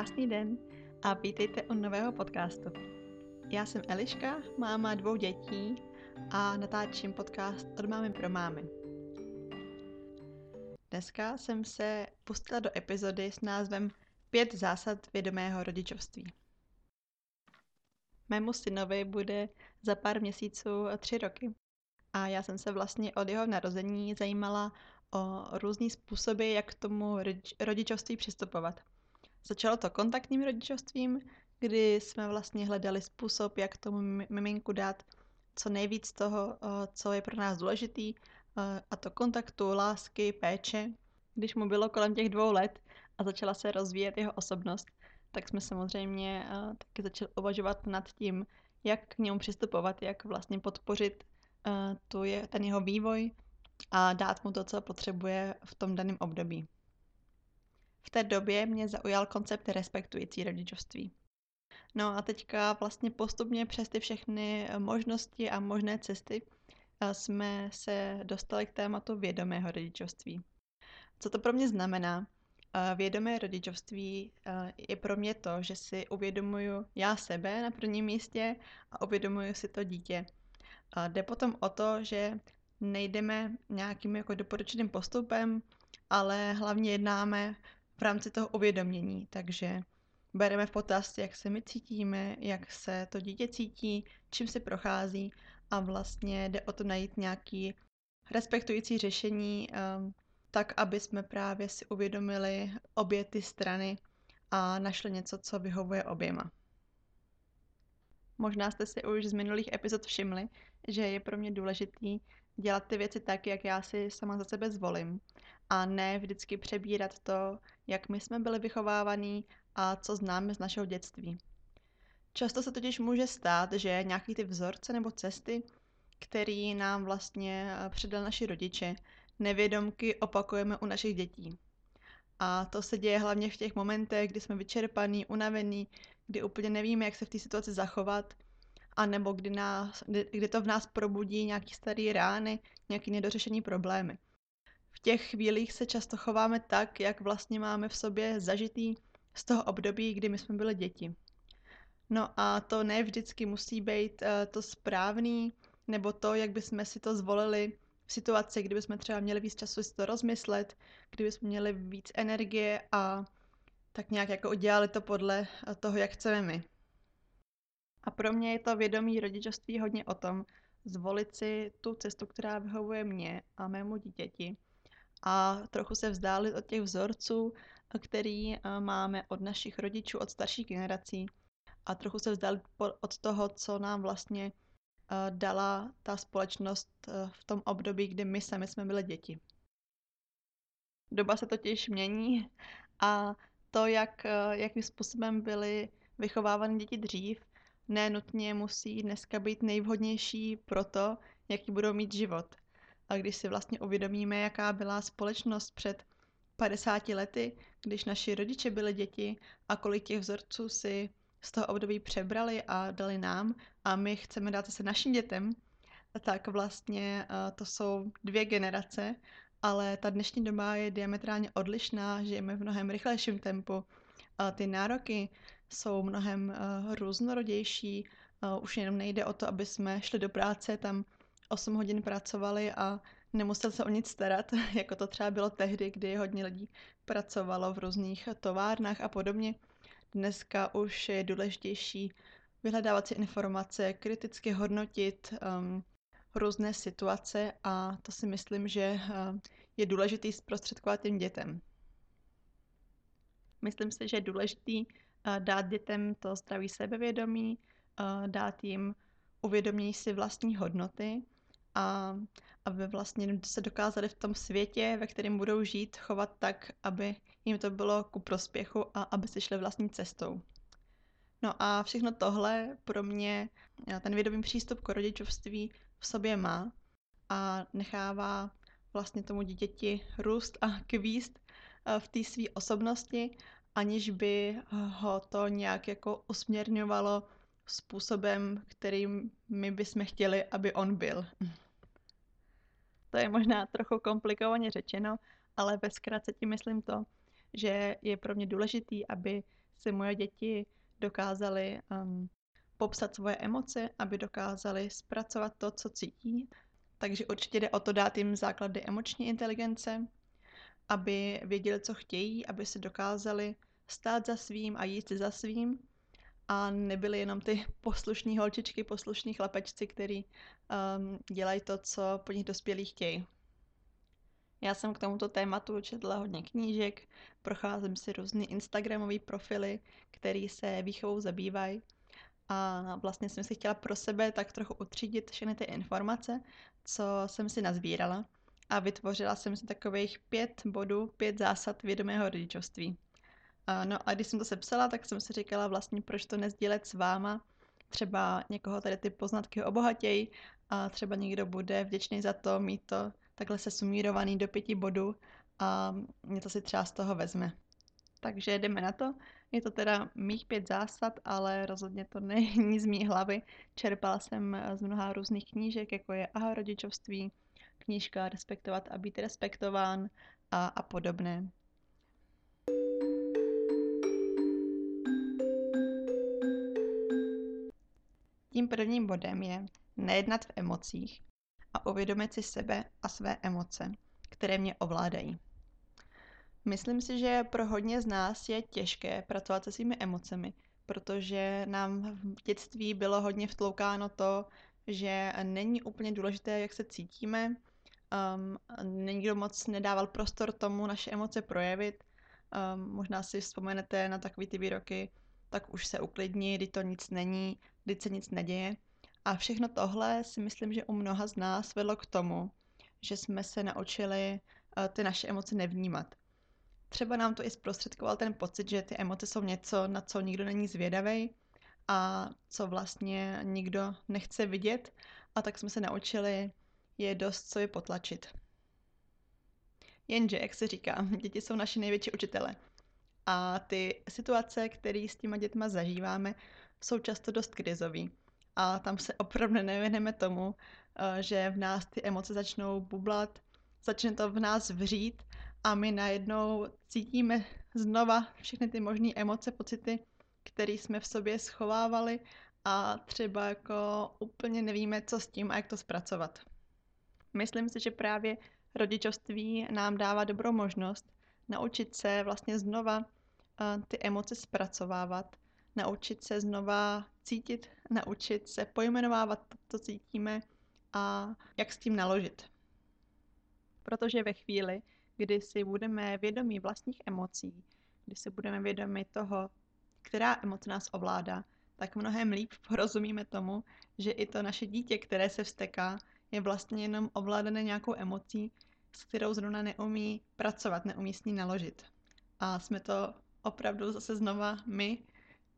Krásný den a vítejte u nového podcastu. Já jsem Eliška, máma dvou dětí a natáčím podcast od mámy pro mámy. Dneska jsem se pustila do epizody s názvem Pět zásad vědomého rodičovství. Mému synovi bude za pár měsíců tři roky a já jsem se vlastně od jeho narození zajímala o různý způsoby, jak k tomu rodičovství přistupovat. Začalo to kontaktním rodičovstvím, kdy jsme vlastně hledali způsob, jak tomu miminku dát co nejvíc toho, co je pro nás důležitý, a to kontaktu, lásky, péče. Když mu bylo kolem těch dvou let a začala se rozvíjet jeho osobnost, tak jsme samozřejmě taky začali uvažovat nad tím, jak k němu přistupovat, jak vlastně podpořit tu je, ten jeho vývoj a dát mu to, co potřebuje v tom daném období. V té době mě zaujal koncept respektující rodičovství. No a teďka vlastně postupně přes ty všechny možnosti a možné cesty jsme se dostali k tématu vědomého rodičovství. Co to pro mě znamená? Vědomé rodičovství je pro mě to, že si uvědomuju já sebe na prvním místě a uvědomuju si to dítě. Jde potom o to, že nejdeme nějakým jako doporučeným postupem, ale hlavně jednáme v rámci toho uvědomění. Takže bereme v potaz, jak se my cítíme, jak se to dítě cítí, čím se prochází a vlastně jde o to najít nějaký respektující řešení, um, tak aby jsme právě si uvědomili obě ty strany a našli něco, co vyhovuje oběma. Možná jste si už z minulých epizod všimli, že je pro mě důležitý dělat ty věci tak, jak já si sama za sebe zvolím. A ne vždycky přebírat to, jak my jsme byli vychovávaní a co známe z našeho dětství. Často se totiž může stát, že nějaký ty vzorce nebo cesty, který nám vlastně eh, předal naši rodiče, nevědomky opakujeme u našich dětí. A to se děje hlavně v těch momentech, kdy jsme vyčerpaní, unavení, kdy úplně nevíme, jak se v té situaci zachovat – a nebo kdy, nás, kdy, to v nás probudí nějaký starý rány, nějaký nedořešení problémy. V těch chvílích se často chováme tak, jak vlastně máme v sobě zažitý z toho období, kdy my jsme byli děti. No a to ne vždycky musí být uh, to správný, nebo to, jak bychom si to zvolili v situaci, kdyby jsme třeba měli víc času si to rozmyslet, kdyby jsme měli víc energie a tak nějak jako udělali to podle eh, toho, jak chceme my. A pro mě je to vědomí rodičovství hodně o tom, zvolit si tu cestu, která vyhovuje mě a mému dítěti a trochu se vzdálit od těch vzorců, který eh, máme od našich rodičů, od starších generací a trochu se vzdálit od toho, co nám vlastně eh, dala ta společnost eh, v tom období, kdy my sami jsme byli děti. Doba se totiž mění a to, jak, jakým způsobem byly vychovávány děti dřív, nenutně musí dneska být nejvhodnější pro to, jaký budou mít život. A když si vlastně uvědomíme, jaká byla společnost před 50 lety, když naši rodiče byli děti a kolik těch vzorců si z toho období přebrali a dali nám a my chceme dát se našim dětem, tak vlastně to jsou dvě generace, ale ta dnešní doba je diametrálně odlišná, žijeme v mnohem rychlejším tempu. Ty nároky jsou mnohem uh, různorodější. Uh, už jenom nejde o to, aby jsme šli do práce, tam 8 hodin pracovali a nemuseli se o nic starat, jako to třeba bylo tehdy, kdy hodně lidí pracovalo v různých továrnách a podobně. Dneska už je důležitější vyhledávat si informace, kriticky hodnotit um, různé situace a to si myslím, že uh, je důležitý zprostředkovat těm dětem. Myslím si, že je důležitý dát dětem to zdraví sebevědomí, dát jim uvědomění si vlastní hodnoty a aby vlastně se dokázali v tom světě, ve kterém budou žít, chovat tak, aby jim to bylo ku prospěchu a aby si šli vlastní cestou. No a všechno tohle pro mě ten vědomý přístup k rodičovství v sobě má a nechává vlastně tomu dítěti růst a kvíst v té své osobnosti aniž by ho to nějak jako usměrňovalo způsobem, kterým my bychom chtěli, aby on byl. To je možná trochu komplikovaně řečeno, ale ve zkratce tím myslím to, že je pro mě důležitý, aby si moje děti dokázaly um, popsat svoje emoce, aby dokázali zpracovat to, co cítí. Takže určitě jde o to dát jim základy emoční inteligence, aby věděli, co chtějí, aby se dokázali stát za svým a jít za svým a nebyly jenom ty poslušní holčičky, poslušní chlapečci, který um, dělají to, co po nich dospělí chtějí. Já jsem k tomuto tématu četla hodně knížek, procházím si různé Instagramové profily, které se výchovou zabývají a vlastně jsem si chtěla pro sebe tak trochu utřídit všechny ty informace, co jsem si nazbírala a vytvořila jsem si takových pět bodů, pět zásad vědomého rodičovství. No a když jsem to sepsala, tak jsem si říkala vlastně, proč to nezdílet s váma. Třeba někoho tady ty poznatky obohatějí a třeba někdo bude vděčný za to mít to takhle se sumírovaný do pěti bodů a něco si třeba z toho vezme. Takže jdeme na to. Je to teda mých pět zásad, ale rozhodně to není z mý hlavy. Čerpala jsem z mnoha různých knížek, jako je Aha rodičovství, knížka Respektovat a být respektován a, a podobné. Tím prvním bodem je nejednat v emocích a uvědomit si sebe a své emoce, které mě ovládají. Myslím si, že pro hodně z nás je těžké pracovat se svými emocemi, protože nám v dětství bylo hodně vtloukáno to, že není úplně důležité, jak se cítíme, um, nikdo moc nedával prostor tomu naše emoce projevit. Um, možná si vzpomenete na takové ty výroky, tak už se uklidni, kdy to nic není, kdy se nic neděje. A všechno tohle si myslím, že u mnoha z nás vedlo k tomu, že jsme se naučili uh, ty naše emoce nevnímat. Třeba nám to i zprostředkoval ten pocit, že ty emoce jsou něco, na co nikdo není zvědavý a co vlastně nikdo nechce vidět a tak jsme se naučili je dost co je potlačit. Jenže, jak se říká, děti jsou naši největší učitele. A ty situace, které s těma dětma zažíváme, jsou často dost krizový. A tam se opravdu nevěneme tomu, eh, že v nás ty emoce začnou bublat, začne to v nás vřít a my najednou cítíme znova všechny ty možné emoce, pocity, které jsme v sobě schovávali a třeba jako úplně nevíme, co s tím a jak to zpracovat. Myslím si, že právě rodičovství nám dává dobrou možnost naučit se vlastně znova uh, ty emoce zpracovávat, naučit se znova cítit, naučit se pojmenovávat to, co cítíme a jak s tím naložit. Protože ve chvíli, kdy si budeme vědomí vlastních emocí, kdy si budeme vědomi toho, která emoce nás ovládá, tak mnohem líp porozumíme tomu, že i to naše dítě, které se vsteká, je vlastně jenom ovládané nějakou emocí, s kterou zrovna neumí pracovat, neumí s ní naložit. A jsme to opravdu zase znova my,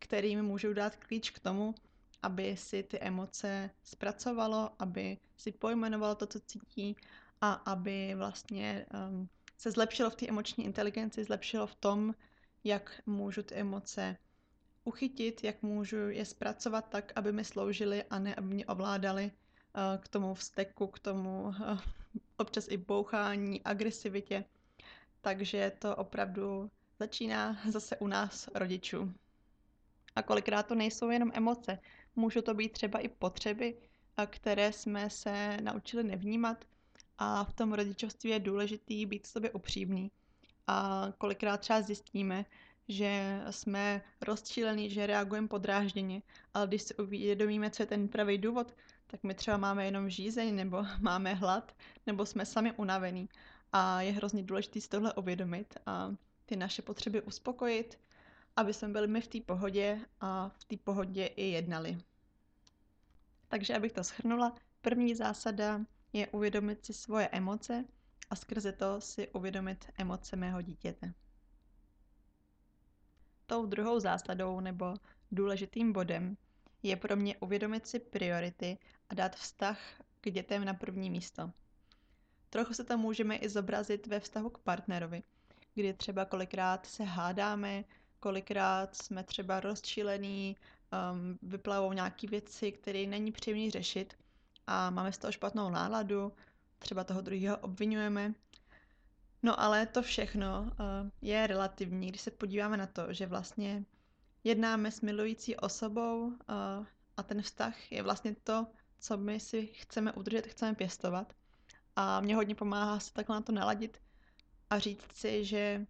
kterým můžou dát klíč k tomu, aby si ty emoce zpracovalo, aby si pojmenovalo to, co cítí a aby vlastně um, se zlepšilo v té emoční inteligenci, zlepšilo v tom, jak můžu ty emoce uchytit, jak můžu je zpracovat tak, aby mi sloužily a ne, aby mě ovládali uh, k tomu vzteku, k tomu uh, občas i bouchání, agresivitě. Takže to opravdu začíná zase u nás rodičů. A kolikrát to nejsou jenom emoce. Můžou to být třeba i potřeby, které jsme se naučili nevnímat. A v tom rodičovství je důležitý být sobě upřímný. A kolikrát třeba zjistíme, že jsme rozčílení, že reagujeme podrážděně, ale když si uvědomíme, co je ten pravý důvod, tak my třeba máme jenom žízeň, nebo máme hlad, nebo jsme sami unavení. A je hrozně důležité si tohle uvědomit a ty naše potřeby uspokojit, aby jsme byli my v té pohodě a v té pohodě i jednali. Takže abych to schrnula, první zásada je uvědomit si svoje emoce a skrze to si uvědomit emoce mého dítěte. Tou druhou zásadou nebo důležitým bodem je pro mě uvědomit si priority a dát vztah k dětem na první místo. Trochu se to můžeme i zobrazit ve vztahu k partnerovi, kdy třeba kolikrát se hádáme, kolikrát jsme třeba rozčilení, um, vyplavou nějaké věci, které není příjemné řešit a máme z toho špatnou náladu, třeba toho druhého obvinujeme. No ale to všechno uh, je relativní, když se podíváme na to, že vlastně jednáme s milující osobou a ten vztah je vlastně to, co my si chceme udržet, chceme pěstovat. A mě hodně pomáhá se takhle na to naladit a říct si, že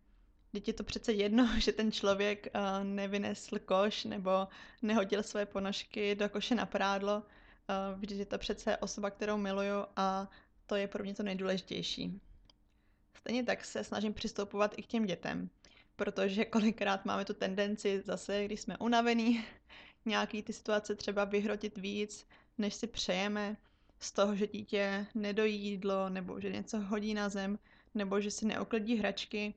Teď je to přece jedno, že ten člověk uh, nevynesl koš nebo nehodil své ponožky do koše na prádlo. Uh, vždyť je to přece osoba, kterou miluju a to je pro mě to nejdůležitější. Stejně tak se snažím přistupovat i k těm dětem, protože kolikrát máme tu tendenci zase, když jsme unavení, nějaký ty situace třeba vyhrotit víc, než si přejeme, z toho, že dítě nedojí jídlo, nebo že něco hodí na zem, nebo že si neuklidí hračky,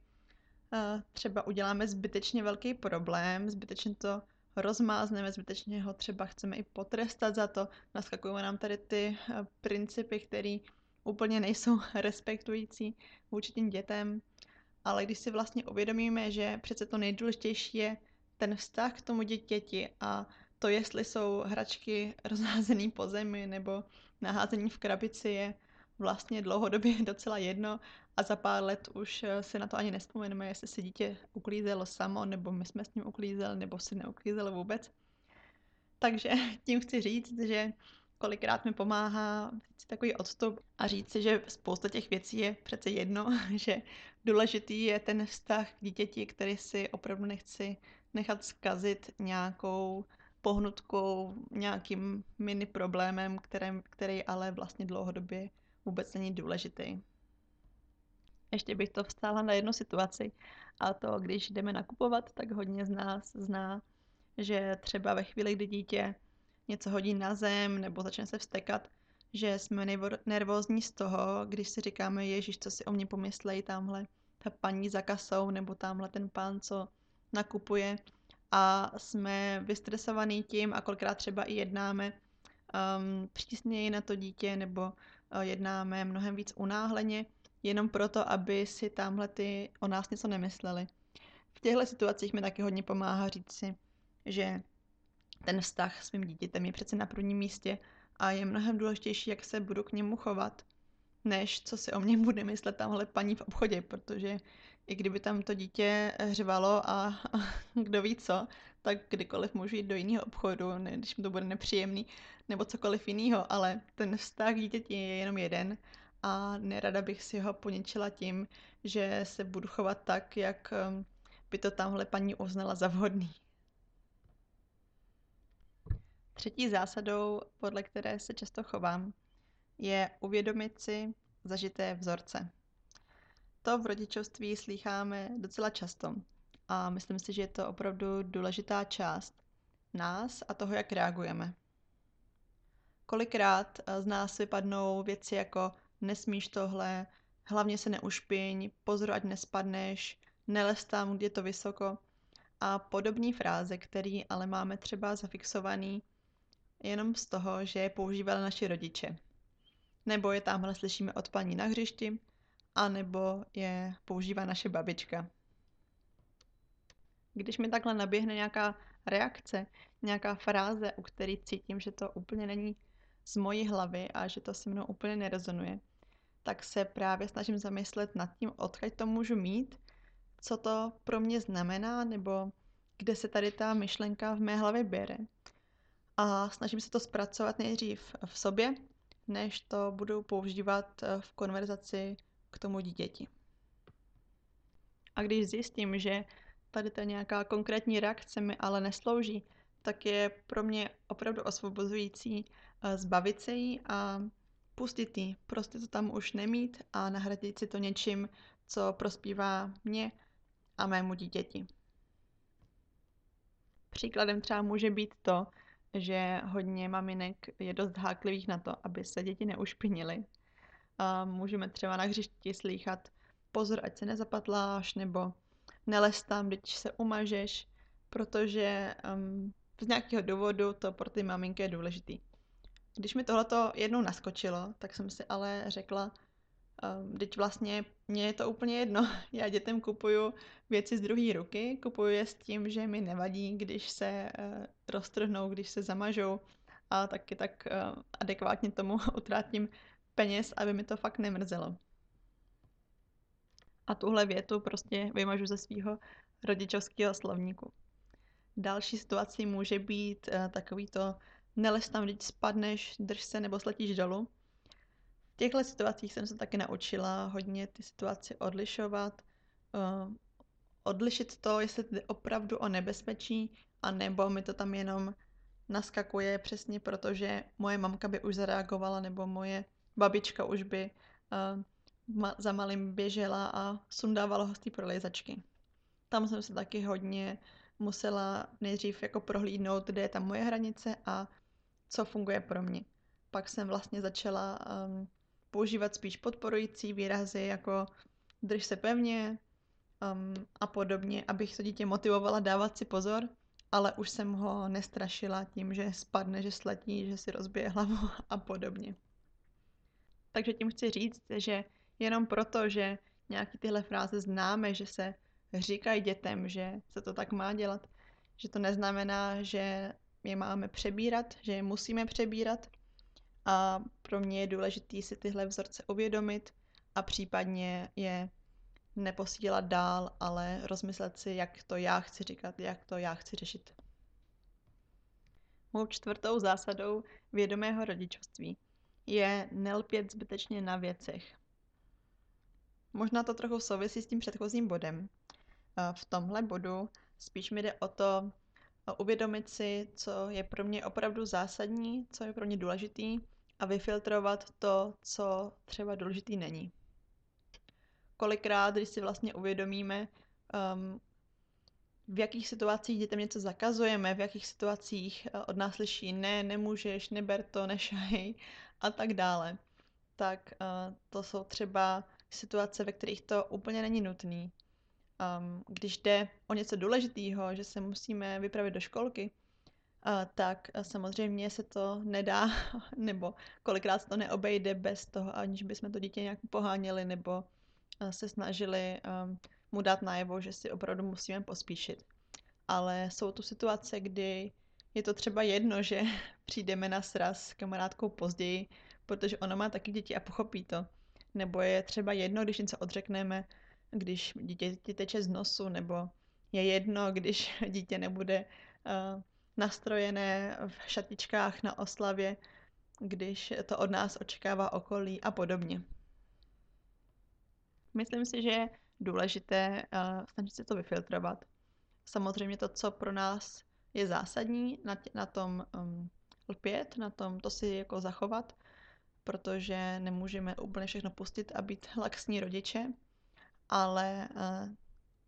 třeba uděláme zbytečně velký problém, zbytečně to rozmázneme, zbytečně ho třeba chceme i potrestat za to, naskakují nám tady ty eh, principy, které úplně nejsou respektující vůči tím dětem, ale když si vlastně uvědomíme, že přece to nejdůležitější je ten vztah k tomu dítěti a to, jestli jsou hračky rozházené po zemi nebo naházení v krabici, je vlastně dlouhodobě docela jedno a za pár let už eh, si na to ani nespomeneme, jestli si dítě uklízelo samo, nebo my jsme s ním uklízeli, nebo si neuklízeli vůbec. Takže tím chci říct, že kolikrát mi pomáhá si takový odstup a říct si, že spousta těch věcí je přece jedno, že důležitý je ten vztah k dítěti, který si opravdu nechci nechat zkazit nějakou pohnutkou, nějakým mini problémem, který, který ale vlastně dlouhodobě vůbec není důležitý. Ještě bych to vstála na jednu situaci. A to, když jdeme nakupovat, tak hodně z nás zná, že třeba ve chvíli, kdy dítě něco hodí na zem nebo začne se vstekat, že jsme nervózní z toho, když si říkáme, Ježíš, co si o mě pomyslejí tamhle ta paní za kasou nebo tamhle ten pán, co nakupuje a jsme vystresovaní tím a kolikrát třeba i jednáme um, přísněji na to dítě nebo uh, jednáme mnohem víc unáhleně, jenom proto, aby si tamhle ty o nás něco nemysleli. V těchto situacích mi taky hodně pomáhá říct si, že ten vztah s mým dítětem je přece na prvním místě a je mnohem důležitější, jak se budu k němu chovat, než co si o mě bude myslet tamhle paní v obchodě, protože i kdyby tam to dítě hřvalo a, a kdo ví co, tak kdykoliv můžu jít do jiného obchodu, ne, když mi to bude nepříjemný, nebo cokoliv jiného, ale ten vztah dítěti je jenom jeden a nerada bych si ho poničila tím, že se budu chovat tak, jak um, by to tamhle paní uznala za vhodný. Třetí zásadou, podle které se často chovám, je uvědomit si zažité vzorce. To v rodičovství slýcháme docela často a myslím si, že je to opravdu důležitá část nás a toho, jak reagujeme. Kolikrát z nás vypadnou věci jako nesmíš tohle, hlavně se neušpiň, pozor, ať nespadneš, nelez tam, kde je to vysoko a podobné fráze, které ale máme třeba zafixovaný jenom z toho, že je používali naši rodiče. Nebo je tamhle slyšíme od paní na hřišti, anebo je používá naše babička. Když mi takhle naběhne nějaká reakce, nějaká fráze, u které cítím, že to úplně není z mojí hlavy a že to se mnou úplně nerezonuje, tak se právě snažím zamyslet nad tím, odkud to můžu mít, co to pro mě znamená, nebo kde se tady ta myšlenka v mé hlavě bere. A snažím se to zpracovat nejdřív v sobě, než to budu používat eh, v konverzaci k tomu dítěti. A když zjistím, že tady ta nějaká konkrétní reakce mi ale neslouží, tak je pro mě opravdu osvobozující eh, zbavit se jí a pustit prostě to tam už nemít a nahradit si to něčím, co prospívá mě a mému dítěti. Příkladem třeba může být to, že hodně maminek je dost háklivých na to, aby se děti neušpinily. A můžeme třeba na hřišti slýchat pozor, ať se nezapatláš, nebo nelez tam, když se umažeš, protože um, z nějakého důvodu to pro ty maminky je důležitý. Když mi tohleto jednou naskočilo, tak jsem si ale řekla, um, teď vlastně mně je to úplně jedno. Já dětem kupuju věci z druhé ruky, kupuju je s tím, že mi nevadí, když se uh, roztrhnou, když se zamažou a taky tak uh, adekvátně tomu utrátím peněz, aby mi to fakt nemrzelo. A tuhle větu prostě vymažu ze svého rodičovského slovníku. Další situací může být uh, takový to neles tam, když spadneš, drž se nebo sletíš dolů. V těchto situacích jsem se taky naučila hodně ty situace odlišovat, uh, odlišit to, jestli jde opravdu o nebezpečí, a nebo mi to tam jenom naskakuje přesně protože moje mamka by už zareagovala, nebo moje babička už by uh, ma- za malým běžela a sundávala ho z té prolejzačky. Tam jsem se taky hodně musela nejdřív jako prohlídnout, kde je tam moje hranice a co funguje pro mě. Pak jsem vlastně začala um, používat spíš podporující výrazy jako drž se pevně um, a podobně, abych to dítě motivovala dávat si pozor, ale už jsem ho nestrašila tím, že spadne, že sletí, že si rozbije hlavu a podobně. Takže tím chci říct, že jenom proto, že nějaký tyhle fráze známe, že se říkají dětem, že se to tak má dělat, že to neznamená, že je máme přebírat, že je musíme přebírat. A pro mě je důležité si tyhle vzorce uvědomit a případně je neposílat dál, ale rozmyslet si, jak to já chci říkat, jak to já chci řešit. Mou čtvrtou zásadou vědomého rodičovství je nelpět zbytečně na věcech. Možná to trochu souvisí s tím předchozím bodem. V tomhle bodu spíš mi jde o to uvědomit si, co je pro mě opravdu zásadní, co je pro mě důležitý a vyfiltrovat to, co třeba důležitý není. Kolikrát, když si vlastně uvědomíme, um, v jakých situacích dětem něco zakazujeme, v jakých situacích uh, od nás slyší ne, nemůžeš, neber to, nešaj a tak dále, tak uh, to jsou třeba situace, ve kterých to úplně není nutný. Um, když jde o něco důležitého, že se musíme vypravit do školky, uh, tak uh, samozřejmě se to nedá, nebo kolikrát se to neobejde bez toho, aniž bychom to dítě nějak poháněli, nebo uh, se snažili um, mu dát najevo, že si opravdu musíme pospíšit. Ale jsou tu situace, kdy je to třeba jedno, že přijdeme na sraz s kamarádkou později, protože ona má taky děti a pochopí to. Nebo je třeba jedno, když něco odřekneme, když dítě ti teče z nosu, nebo je jedno, když dítě nebude uh, nastrojené v šatičkách na oslavě, když to od nás očekává okolí a podobně. Myslím si, že je důležité uh, snažit se to vyfiltrovat. Samozřejmě to, co pro nás je zásadní, na, tě, na tom um, lpět, na tom to si jako zachovat, protože nemůžeme úplně všechno pustit a být laxní rodiče, ale uh,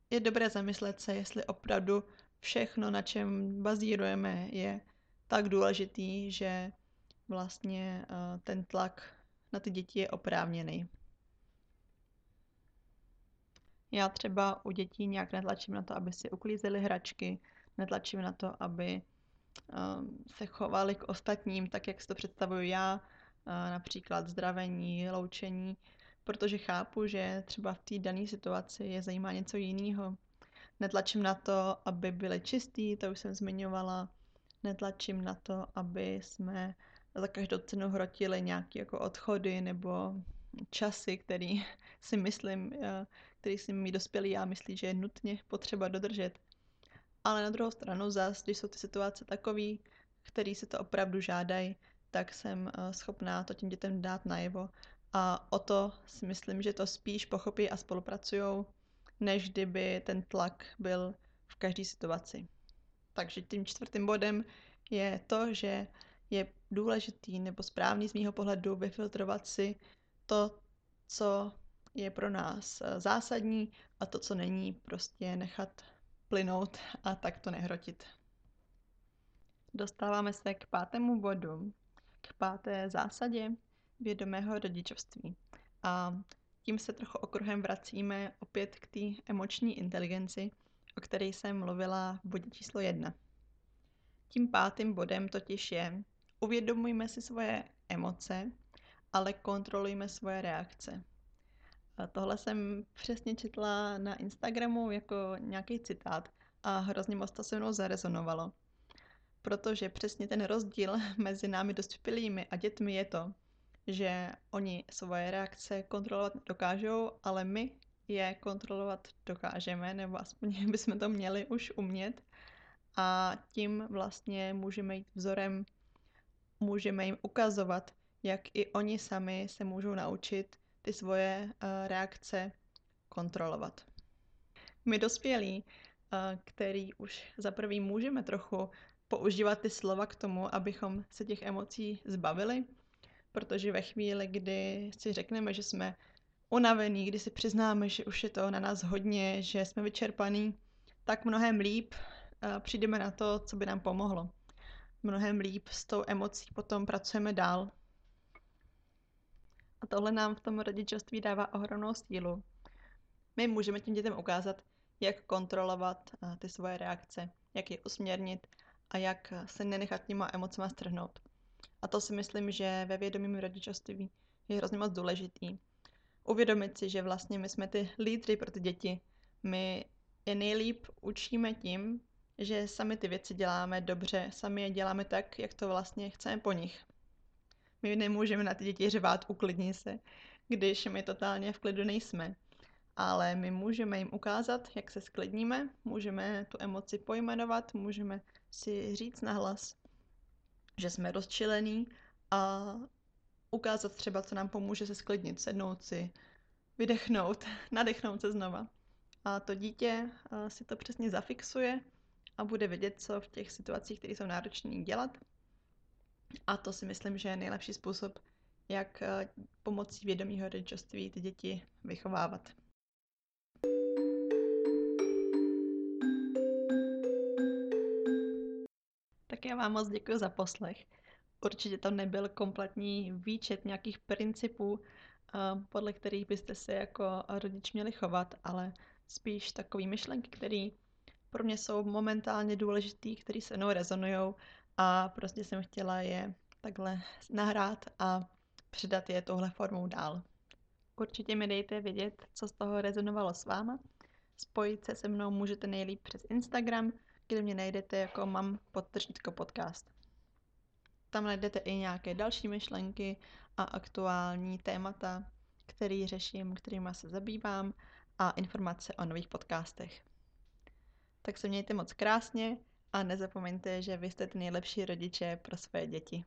je dobré zamyslet se, jestli opravdu všechno, na čem bazírujeme, je tak důležitý, že vlastně uh, ten tlak na ty děti je oprávněný. Já třeba u dětí nějak netlačím na to, aby si uklízeli hračky, netlačím na to, aby um, se chovali k ostatním tak, jak si to představuju já, například zdravení, loučení, protože chápu, že třeba v té dané situaci je zajímá něco jiného. Netlačím na to, aby byly čistý, to už jsem zmiňovala. Netlačím na to, aby jsme za každou cenu hrotili nějaké jako odchody nebo časy, který si myslím, eh, který si mi dospělí já myslí, že je nutně potřeba dodržet. Ale na druhou stranu zase, když jsou ty situace takový, který se to opravdu žádají, tak jsem eh, schopná to těm dětem dát najevo a o to si myslím, že to spíš pochopí a spolupracují, než kdyby ten tlak byl v každé situaci. Takže tím čtvrtým bodem je to, že je důležitý nebo správný z mýho pohledu vyfiltrovat si to, co je pro nás eh, zásadní a to, co není, prostě nechat plynout a tak to nehrotit. Dostáváme se k pátému bodu, k páté zásadě, vědomého rodičovství. A tím se trochu okruhem vracíme opět k té emoční inteligenci, o které jsem mluvila v bodě číslo jedna. Tím pátým bodem totiž je, uvědomujme si svoje emoce, ale kontrolujme svoje reakce. A tohle jsem přesně četla na Instagramu jako nějaký citát a hrozně moc to se mnou zarezonovalo. Protože přesně ten rozdíl mezi námi dospělými a dětmi je to, že oni svoje reakce kontrolovat dokážou, ale my je kontrolovat dokážeme, nebo aspoň bychom to měli už umět. a tím vlastně můžeme jít vzorem, můžeme jim ukazovat, jak i oni sami se můžou naučit ty svoje uh, reakce kontrolovat. My dospělí, uh, který už za prvý můžeme trochu používat ty slova k tomu, abychom se těch emocí zbavili, protože ve chvíli, kdy si řekneme, že jsme unavení, kdy si přiznáme, že už je to na nás hodně, že jsme vyčerpaní, tak mnohem líp uh, přijdeme na to, co by nám pomohlo. Mnohem líp s tou emocí potom pracujeme dál. A tohle nám v tom rodičovství dává ohromnou sílu. My můžeme těm dětem ukázat, jak kontrolovat uh, ty svoje reakce, jak je usměrnit a jak se nenechat těma emocema strhnout. A to si myslím, že ve vědomím rodičovství je hrozně moc důležitý. Uvědomit si, že vlastně my jsme ty lídry pro ty děti. My je nejlíp učíme tím, že sami ty věci děláme dobře, sami je děláme tak, jak to vlastně chceme po nich. My nemůžeme na ty děti řvát, uklidni se, když my totálně v klidu nejsme. Ale my můžeme jim ukázat, jak se sklidníme, můžeme tu emoci pojmenovat, můžeme si říct nahlas, že jsme rozčilení a ukázat třeba, co nám pomůže se sklidnit, sednout si, vydechnout, nadechnout se znova. A to dítě eh, si to přesně zafixuje a bude vědět, co v těch situacích, které jsou náročné, dělat. A to si myslím, že je nejlepší způsob, jak eh, pomocí vědomího rodičovství ty děti vychovávat. Tak já vám moc děkuji za poslech. Určitě to nebyl kompletní výčet nějakých principů, eh, podle kterých byste se jako rodič měli chovat, ale spíš takové myšlenky, které pro mě jsou momentálně důležitý, které se mnou rezonují a prostě jsem chtěla je takhle nahrát a předat je touhle formou dál. Určitě mi dejte vědět, co z toho rezonovalo s váma. Spojit se se mnou můžete nejlíp přes Instagram, kde mě najdete jako mam podtržítko podcast. Tam najdete i nějaké další myšlenky a aktuální témata, který řeším, kterými se zabývám a informace o nových podcastech. Tak se mějte moc krásně a nezapomeňte, že vy jste ty nejlepší rodiče pro své děti.